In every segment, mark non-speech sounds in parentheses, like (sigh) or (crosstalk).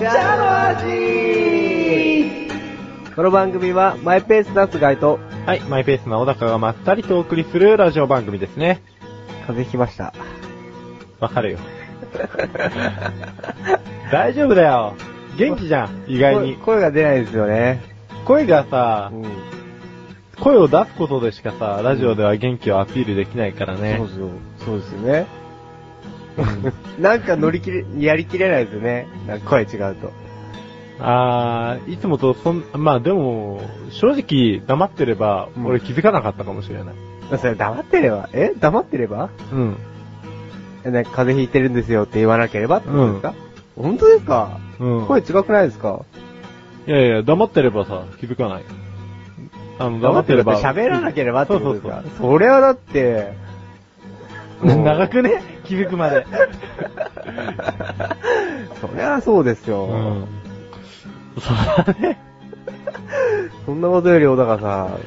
菅井小高のこの味この番組はマイペースな菅井とはい、マイペースな小高がまったりとお送りするラジオ番組ですね。風邪ひきました。わかるよ。大丈夫だよ。元気じゃん、意外に。声声が出ないですよね。声がさう、ん。声を出すことでしかさ、ラジオでは元気をアピールできないからねそう。そう。そうですよね。なんか乗り切れ、やりきれないですよね。なんか声違うと。あー、いつもとそん、まあでも、正直黙ってればう、ん俺気づかなかったかもしれない。それ黙ってれば、え？黙ってれば？うん。えなんか風邪ひいてるんですよって言わなければってことですか、本当ですか？うん。声違くないですか？いやいや、黙ってればさ、気づかない。あの、黙ってれば。喋らなければってことですか？そうそうそれはだって、(laughs) 長くね？気づくまで。(laughs) そりゃそうですよ。うん。そうだね。そんなことより小高さん、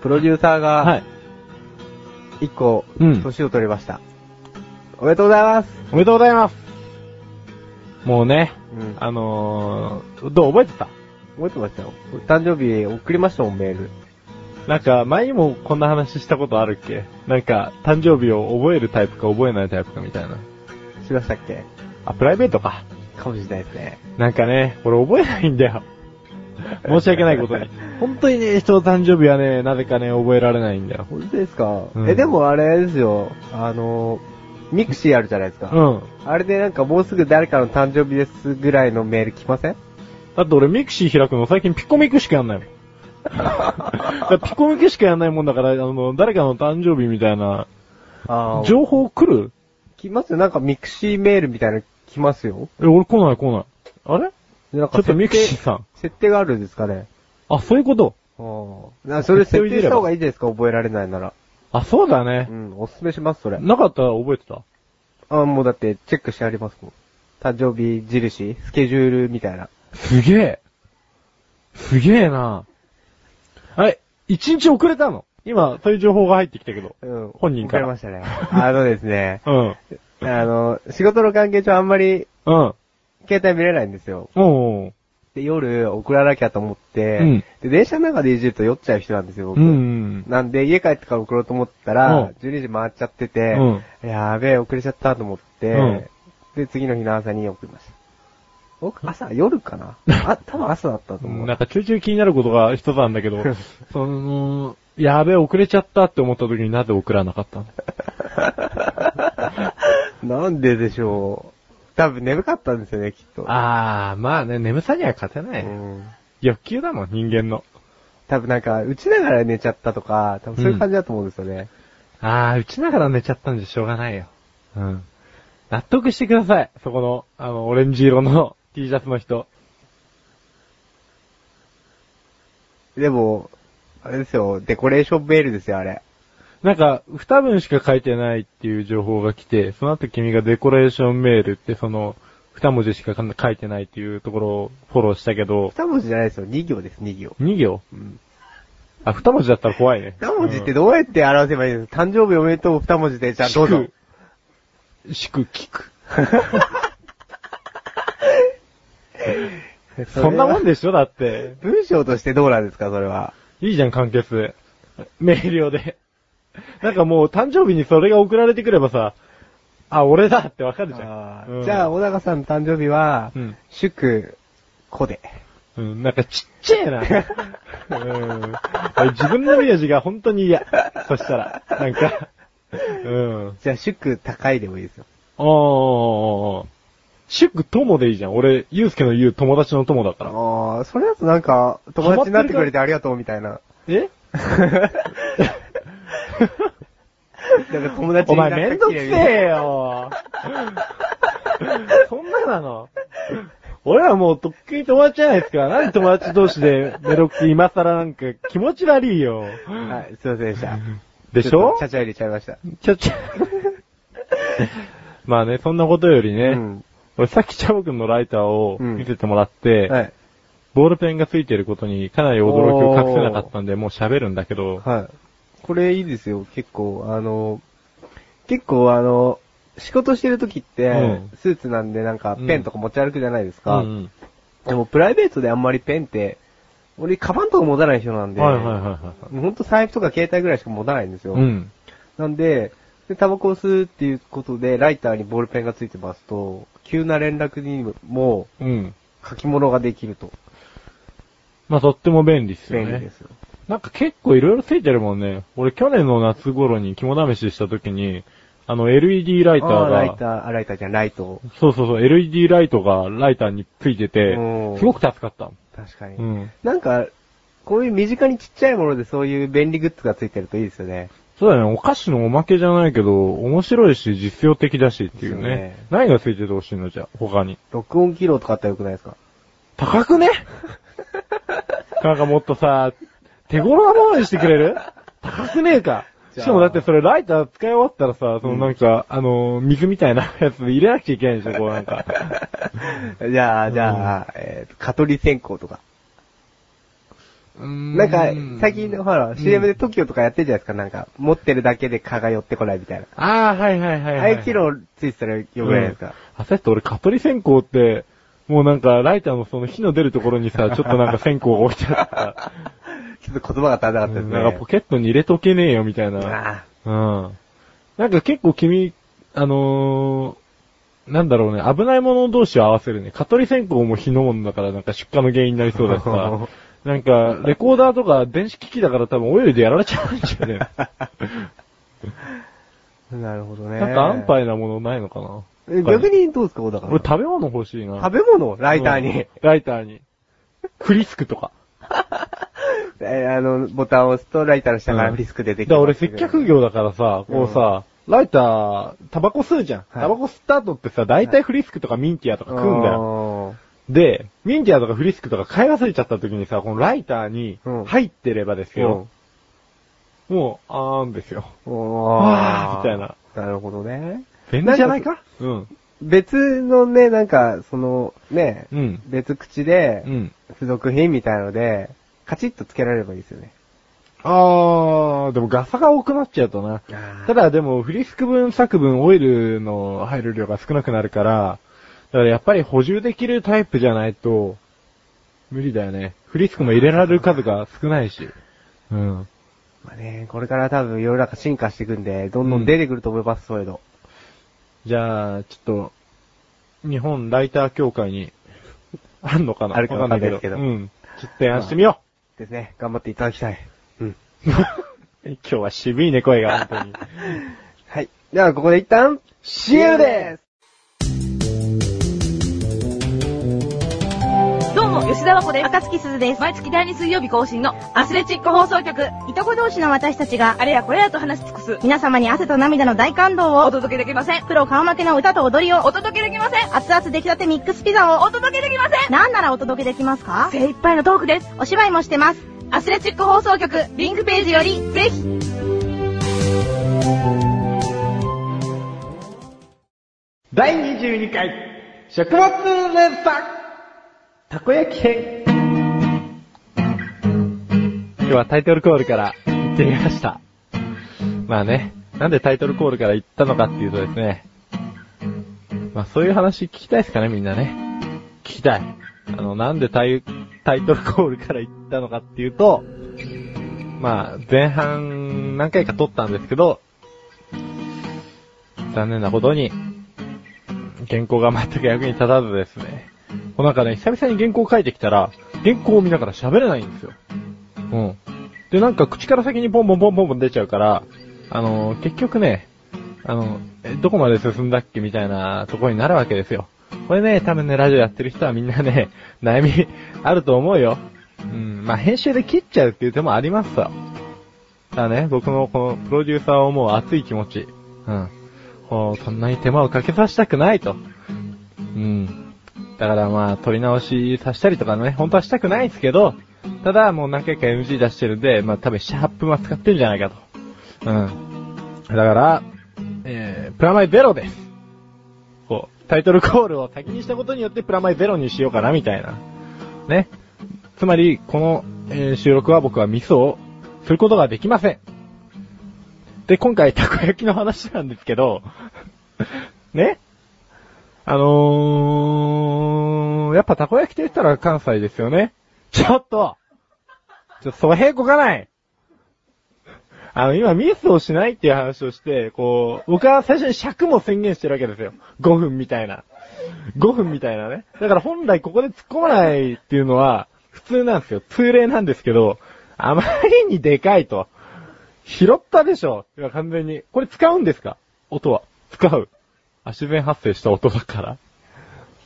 プロデューサーはがい。一個、うん年を取りました。おめでとうございます。おめでとうございます。もうね、うん。あのー、どう覚えてた？覚えてましたよ。誕生日送りましたもん、メール。なんか、前にもこんな話したことあるっけ？なんか、誕生日を覚えるタイプか覚えないタイプかみたいな。しましたっけ？あ、プライベートか。かもしれないですね。なんかね、俺覚えないんだよ。(laughs) 申し訳ないことに。本当にね、人の誕生日はね、なぜかね、覚えられないんだよ。本当ですか、うんえ、でもあれですよ。あの、 mixi あるじゃないですか。うん。あれでなんかもうすぐ誰かの誕生日ですぐらいのメール来ません？だって俺ミクシー開くの最近ピコミクしかやんないもん。(laughs) ピコミクしかやんないもんだから、あの、誰かの誕生日みたいな、あ情報来る？来ますよ。なんかミクシーメールみたいなの来ますよ。え、俺来ない来ない。あれ？なんかちょっとミクシーさん。設定があるんですかね。あ、そういうこと？ああ。それ設定した方がいいですか？覚えられないなら。あ、そうだねう。ん、おすすめします、それ。なかったら覚えてた？あもうだってチェックしてありますもん。誕生日印、スケジュールみたいな。すげえ。すげえなはい。一日遅れたの今、そういう情報が入ってきたけど。うん。本人から送れましたね。あのですね、(laughs) うん。あの、仕事の関係上あんまりうん。携帯見れないんですよ。おうで、夜送らなきゃと思って、うんで、電車の中でいじると酔っちゃう人なんですよ、僕。うん。なんで、家帰ってから送ろうと思ったら、うん12時回っちゃってて、うんやべえ、遅れちゃったと思って、うんで、次の日の朝に送りました。僕、朝、夜かな？あ、多分朝だったと思う。なんかちょいちょい気になることが一つなんだけど、(laughs) その、やべえ、遅れちゃったって思った時になぜ送らなかったの？なんででしょう。多分眠かったんですよね、きっと。あー、まあね、眠さには勝てない。うん。欲求だもん、人間の。多分なんか、打ちながら寝ちゃったとか、多分そういう感じだと思うんですよね。あー、打ちながら寝ちゃったんじゃしょうがないよ。うん。納得してください。そこの、あの、オレンジ色の T シャツの人。でも、あれですよ、デコレーションメールですよ、あれ。なんか、二文しか書いてないっていう情報が来て、その後君がデコレーションメールってその、二文字しか書いてないっていうところをフォローしたけど、二文字じゃないですよ、二行です、二行。二行？うん。あ、二文字だったら怖いね。二文字ってどうやって表せばいいんですか誕生日おめでとう二文字で、じゃあどうぞ。しく聞く。(laughs) そんなもんで。でしょだって。文章としてどうなんですか、それは。いいじゃん、簡潔。明瞭で。なんかもう誕生日にそれが送られてくればさ、あ、俺だってわかるじゃん。うんじゃあ、小高さんの誕生日は、うん。祝、子で。うん、なんかちっちゃいな。(laughs) うん。俺自分の名字が本当に嫌。そしたら。なんか。うん。じゃあ、祝高いでもいいですよ。ああ。祝友でいいじゃん。俺、ゆうすけの言う友達の友だから。ああ、それだとなんか、友達になってくれてありがとうみたいな。え？(laughs) なんか友達おにな前めんどくせえよ。そんななの？俺らもうとっくに友達じゃないですか。なんで友達同士でメロって今更なんか気持ち悪いよ。なはい、すいませんでした。でしょ？ちゃちゃ入れちゃいました。ちょちょ。(laughs) まあね、そんなことよりね、うん。俺さっきチャボくんのライターをうん見せてもらって、はい。ボールペンがついてることにかなり驚きを隠せなかったんで、もう喋るんだけど、はい。これいいですよ、結構、あの、結構あの、仕事してる時って、うんスーツなんでなんかペンとか持ち歩くじゃないですうか。んでもプライベートであんまりペンって、俺カバンとか持たない人なんで、はいはいはいはい。もうほんと財布とか携帯ぐらいしか持たないんですよ。うん。なんで、で、タバコを吸うっていうことで、ライターにボールペンがついてますと、急な連絡にもうん。書き物ができると。まあとっても便利っすよね便利で。すよ。なんか結構いろいろついてるもんね。俺去年の夏頃に肝試しした時に、あの LED ライターあーライが、ター、あ、ライターじゃん、ライト。そうそうそう、LED ライトがライターについててうん、すごく助かった。確かに。うん。なんか、こういう身近にちっちゃいものでそういう便利グッズがついてるといいですよね。そうだね、お菓子のおまけじゃないけど、面白いし実用的だしっていうねね。何がついててほしいの？じゃあ、他に。録音機能とかあったらよくないですか？高くね？(laughs) なんかもっとさ、手頃なものにしてくれる？高くねえか。しかもだってそれライター使い終わったらさ、そのなんか、あの、水みたいなやつ入れなくちゃいけないでしょ、こうなんか。(laughs) じゃあ、じゃあ、えーと、蚊取り線香とか。ななんか、最近のほら、CM で TOKIO とかやってるじゃないですか、なんか、持ってるだけで蚊が寄ってこないみたいな。ああ、はいはいはい、はい。ああいう機能ついてたらよくないですか。あ、さっき俺、蚊取り線香って、もうなんか、ライターのその火の出るところにさ、(laughs) ちょっとなんか線香が置いてあった。ちょっと言葉が足らなかったですね。なんかポケットに入れとけねえよ、みたいな。あうん。なんか結構君、あのー、なんだろうね、危ないもの同士を合わせるね。蚊取り線香も火のものだからなんか出火の原因になりそうだしさ。(laughs) なんか、レコーダーとか電子機器だから多分オイルでやられちゃうんじゃねあ (laughs) なるほどね。なんか安牌なものないのかな？え逆にどうですか、小高さん？俺食べ物欲しいな。食べ物？ライターに。うんライターに。フリスクとか。(laughs) えーあの、ボタンを押すとライターの下からフリスク出てきて、だから俺接客業だからさ、こうさ、ライター、タバコ吸うじゃん。はいタバコ吸った後ってさ、大体フリスクとかミンティアとか食うんだよ。よ。で、ミンティアとかフリスクとか買い忘れちゃった時にさ、このライターにうん入ってればですよ、もう、あーんですよ。おわーみたいな。なるほどね。便利じゃないか？うん。別のね、なんか、その、ね、うん。別口でう、ん。付属品みたいので、カチッとつけられればいいですよね。あー、でもガサが多くなっちゃうとな。ただでも、フリスク分作分オイルの入る量が少なくなるから、だからやっぱり補充できるタイプじゃないと、無理だよね。フリスクも入れられる数が少ないし。うん。まあね、これから多分世の中進化していくんで、どんどん出てくると思います、そういうの。じゃあ、ちょっと、日本ライター協会に、あんのかな？あるかわかんないですけどうん。ちょっと提案してみよですね。頑張っていただきたい。うん。う。(laughs) 今日は渋いね、声が、本当に。はい。では、ここで一旦、CM です吉田和子です。赤月鈴です。毎月第2水曜日更新のアスレチック放送局。いとこ同士の私たちが、あれやこれやと話し尽くす。皆様に汗と涙の大感動を、お届けできません。プロ顔負けの歌と踊りを、お届けできません。熱々出来たてミックスピザを、お届けできません。なんならお届けできますか？精一杯のトークです。お芝居もしてます。アスレチック放送局、リンクページより、ぜひ。第22回、食物連鎖たこ焼き編今日はタイトルコールから行ってみました。まあね、なんでタイトルコールから行ったのかっていうとですね、まあそういう話聞きたいですかね、みんなね。聞きたい。あの、なんでタイタイトルコールから行ったのかっていうと、まあ前半何回か撮ったんですけど、残念なことに、原稿が全く役に立たずですね。こうなんかね、久々に原稿書いてきたら、原稿を見ながら喋れないんですよ。うん。で、なんか口から先にポンポンポンポンポン出ちゃうから、あのー結局ね、あの、どこまで進んだっけみたいなとこになるわけですよ。これね、多分ね、ラジオやってる人はみんなね、(laughs) 悩みあると思うよ。うん。まあ、編集で切っちゃうっていう手もありますさ。だね、僕のこのプロデューサーをもう熱い気持ち。うん。こう、そんなに手間をかけさせたくないと。うん。だからまあ、撮り直しさせたりとかね、本当はしたくないんですけど、ただもう何回か NG 出してるんで、まあ多分7、8分は使ってんじゃないかと。うん。だから、えー、プラマイゼロです。こう、タイトルコールを先にしたことによってプラマイゼロにしようかなみたいな。ね。つまり、この、えー収録は僕はミスをすることができません。で、今回、たこ焼きの話なんですけど、(laughs) ねあのー、やっぱたこ焼きと言ったら関西ですよね。ちょっとちょっと、そへこかないあの、今ミスをしないっていう話をして、こう、僕は最初に尺も宣言してるわけですよ。5分みたいな。5分みたいなね。だから本来ここで突っ込まないっていうのは、普通なんですよ。通例なんですけど、あまりにでかいと。拾ったでしょ完全に。これ使うんですか？音は。使う。あ、自然発生した音だから。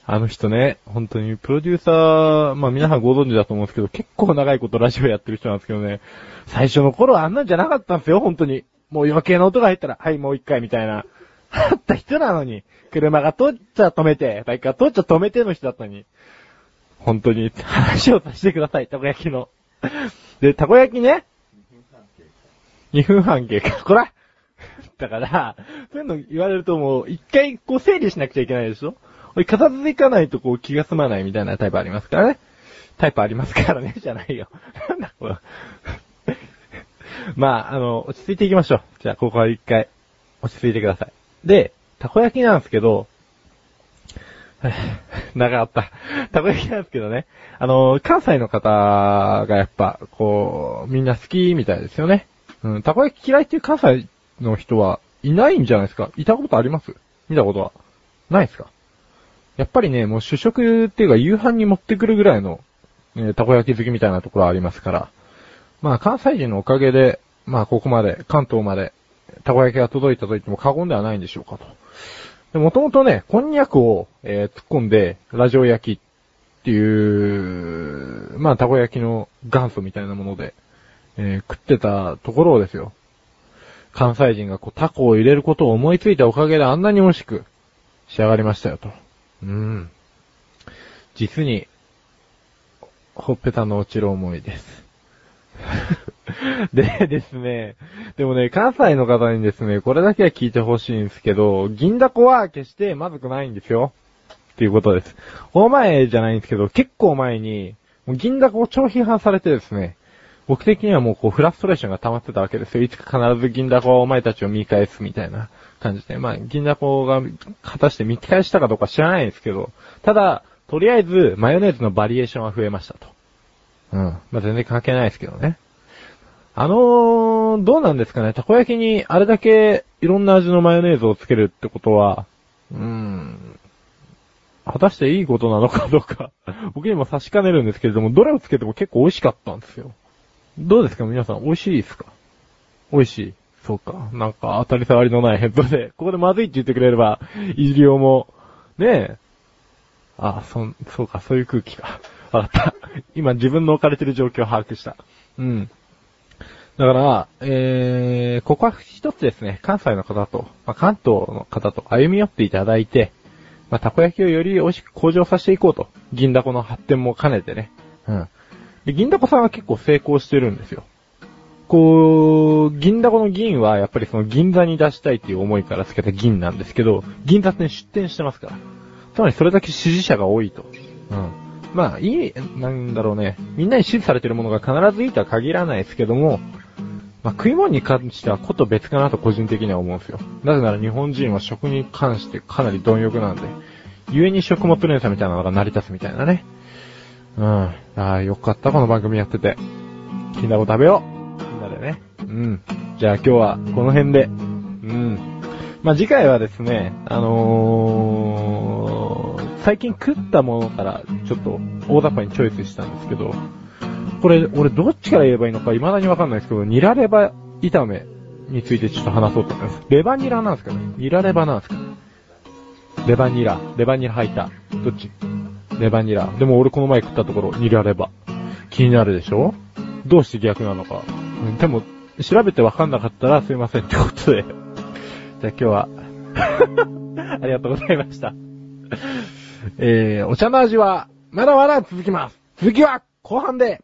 あの人ね、本当にプロデューサー、まあ皆さんご存知だと思うんですけど、結構長いことラジオやってる人なんですけどね、最初の頃はあんなんじゃなかったんですよ、本当に。もう余計な音が入ったら、はい、もう一回みたいな。あった人なのに、車が通っちゃ止めて、バイクが通っちゃ止めての人だったのに。本当に話をさせてください、たこ焼きの。で、たこ焼きね。2分半経過。2分半経過こらだから、そういうの言われるともう、一回こう整理しなくちゃいけないでしょ、片付けいかないとこう気が済まないみたいなタイプありますからね。タイプありますからね、(laughs) じゃないよ。なんだこれ。まあ、あの、落ち着いていきましょう。じゃあ、ここは一回、落ち着いてください。で、たこ焼きなんですけど、(laughs) 長かった。(laughs) たこ焼きなんですけどね。あの、関西の方がやっぱ、こう、みんな好きみたいですよね。うん、たこ焼き嫌いっていう関西の人はいないんじゃないですかいたことあります？見たことは？ないですか？やっぱりね、もう主食っていうか夕飯に持ってくるぐらいの、えーたこ焼き好きみたいなところありますから。まあ関西人のおかげで、まあここまで、関東まで、たこ焼きが届いたと言っても過言ではないんでしょうかと。で、もともとね、こんにゃくを、えー突っ込んで、ラジオ焼きっていう、まあたこ焼きの元祖みたいなもので、えー食ってたところをですよ。関西人がこうタコを入れることを思いついたおかげであんなに美味しく仕上がりましたよと。うん。実に、ほっぺたの落ちる思いです。(laughs) でですね、でもね、関西の方にですね、これだけは聞いてほしいんですけど、銀だこは決してまずくないんですよ。っていうことです。大前じゃないんですけど、結構前に、銀だこを超批判されてですね、僕的にはもうこうフラストレーションが溜まってたわけですよ。いつか必ず銀だこはお前たちを見返すみたいな感じで。まあ、銀だこが果たして見返したかどうか知らないんですけど、ただ、とりあえずマヨネーズのバリエーションは増えましたと。うん。まあ、全然関係ないですけどね。あのー、どうなんですかね。たこ焼きにあれだけいろんな味のマヨネーズをつけるってことは、うーん、果たしていいことなのかどうか、(laughs) 僕にも差しかねるんですけれども、どれをつけても結構美味しかったんですよ。どうですか？皆さん、美味しいですか？美味しい。そうか。なんか当たり障りのないヘッドで、ここでまずいって言ってくれれば、いじりょうも、ねえ。あ、そん、そうか、そういう空気か。わかった。今自分の置かれてる状況を把握した。うん。だから、えー、ここは一つですね、関西の方と、まあ、関東の方と歩み寄っていただいて、まあ、たこ焼きをより美味しく向上させていこうと。銀だこの発展も兼ねてね。うん。で、銀だこさんは結構成功してるんですよ。こう、銀だこの銀はやっぱりその銀座に出したいっていう思いからつけた銀なんですけど、銀座に出店してますから。つまりそれだけ支持者が多いと。うん。まあ、いい、なんだろうね。みんなに支持されてるものが必ずいいとは限らないですけども、まあ、食い物に関してはこと別かなと個人的には思うんですよ。なぜなら日本人は食に関してかなり貪欲なんで、故に食物連鎖みたいなのが成り立つみたいなね。うん。ああ、よかった、この番組やってて。金だこ食べようね。うん。じゃあ今日はこの辺で。うん。まあ、次回はですね、あのー、最近食ったものからちょっと大雑把にチョイスしたんですけど、これ、俺どっちから言えばいいのか未だにわかんないですけど、ニラレバ炒めについてちょっと話そうと思います。レバニラなんですかねニラレバなんですかレバニラ、レバニラ入った。どっち？レバニラ。でも俺この前食ったところ、ニラレバ。気になるでしょ？どうして逆なのか。でも、調べてわかんなかったらすいませんってことで。(laughs) じゃあ今日は、(laughs) ありがとうございました。えー、お茶の味は、まだまだ続きます。続きは、後半で。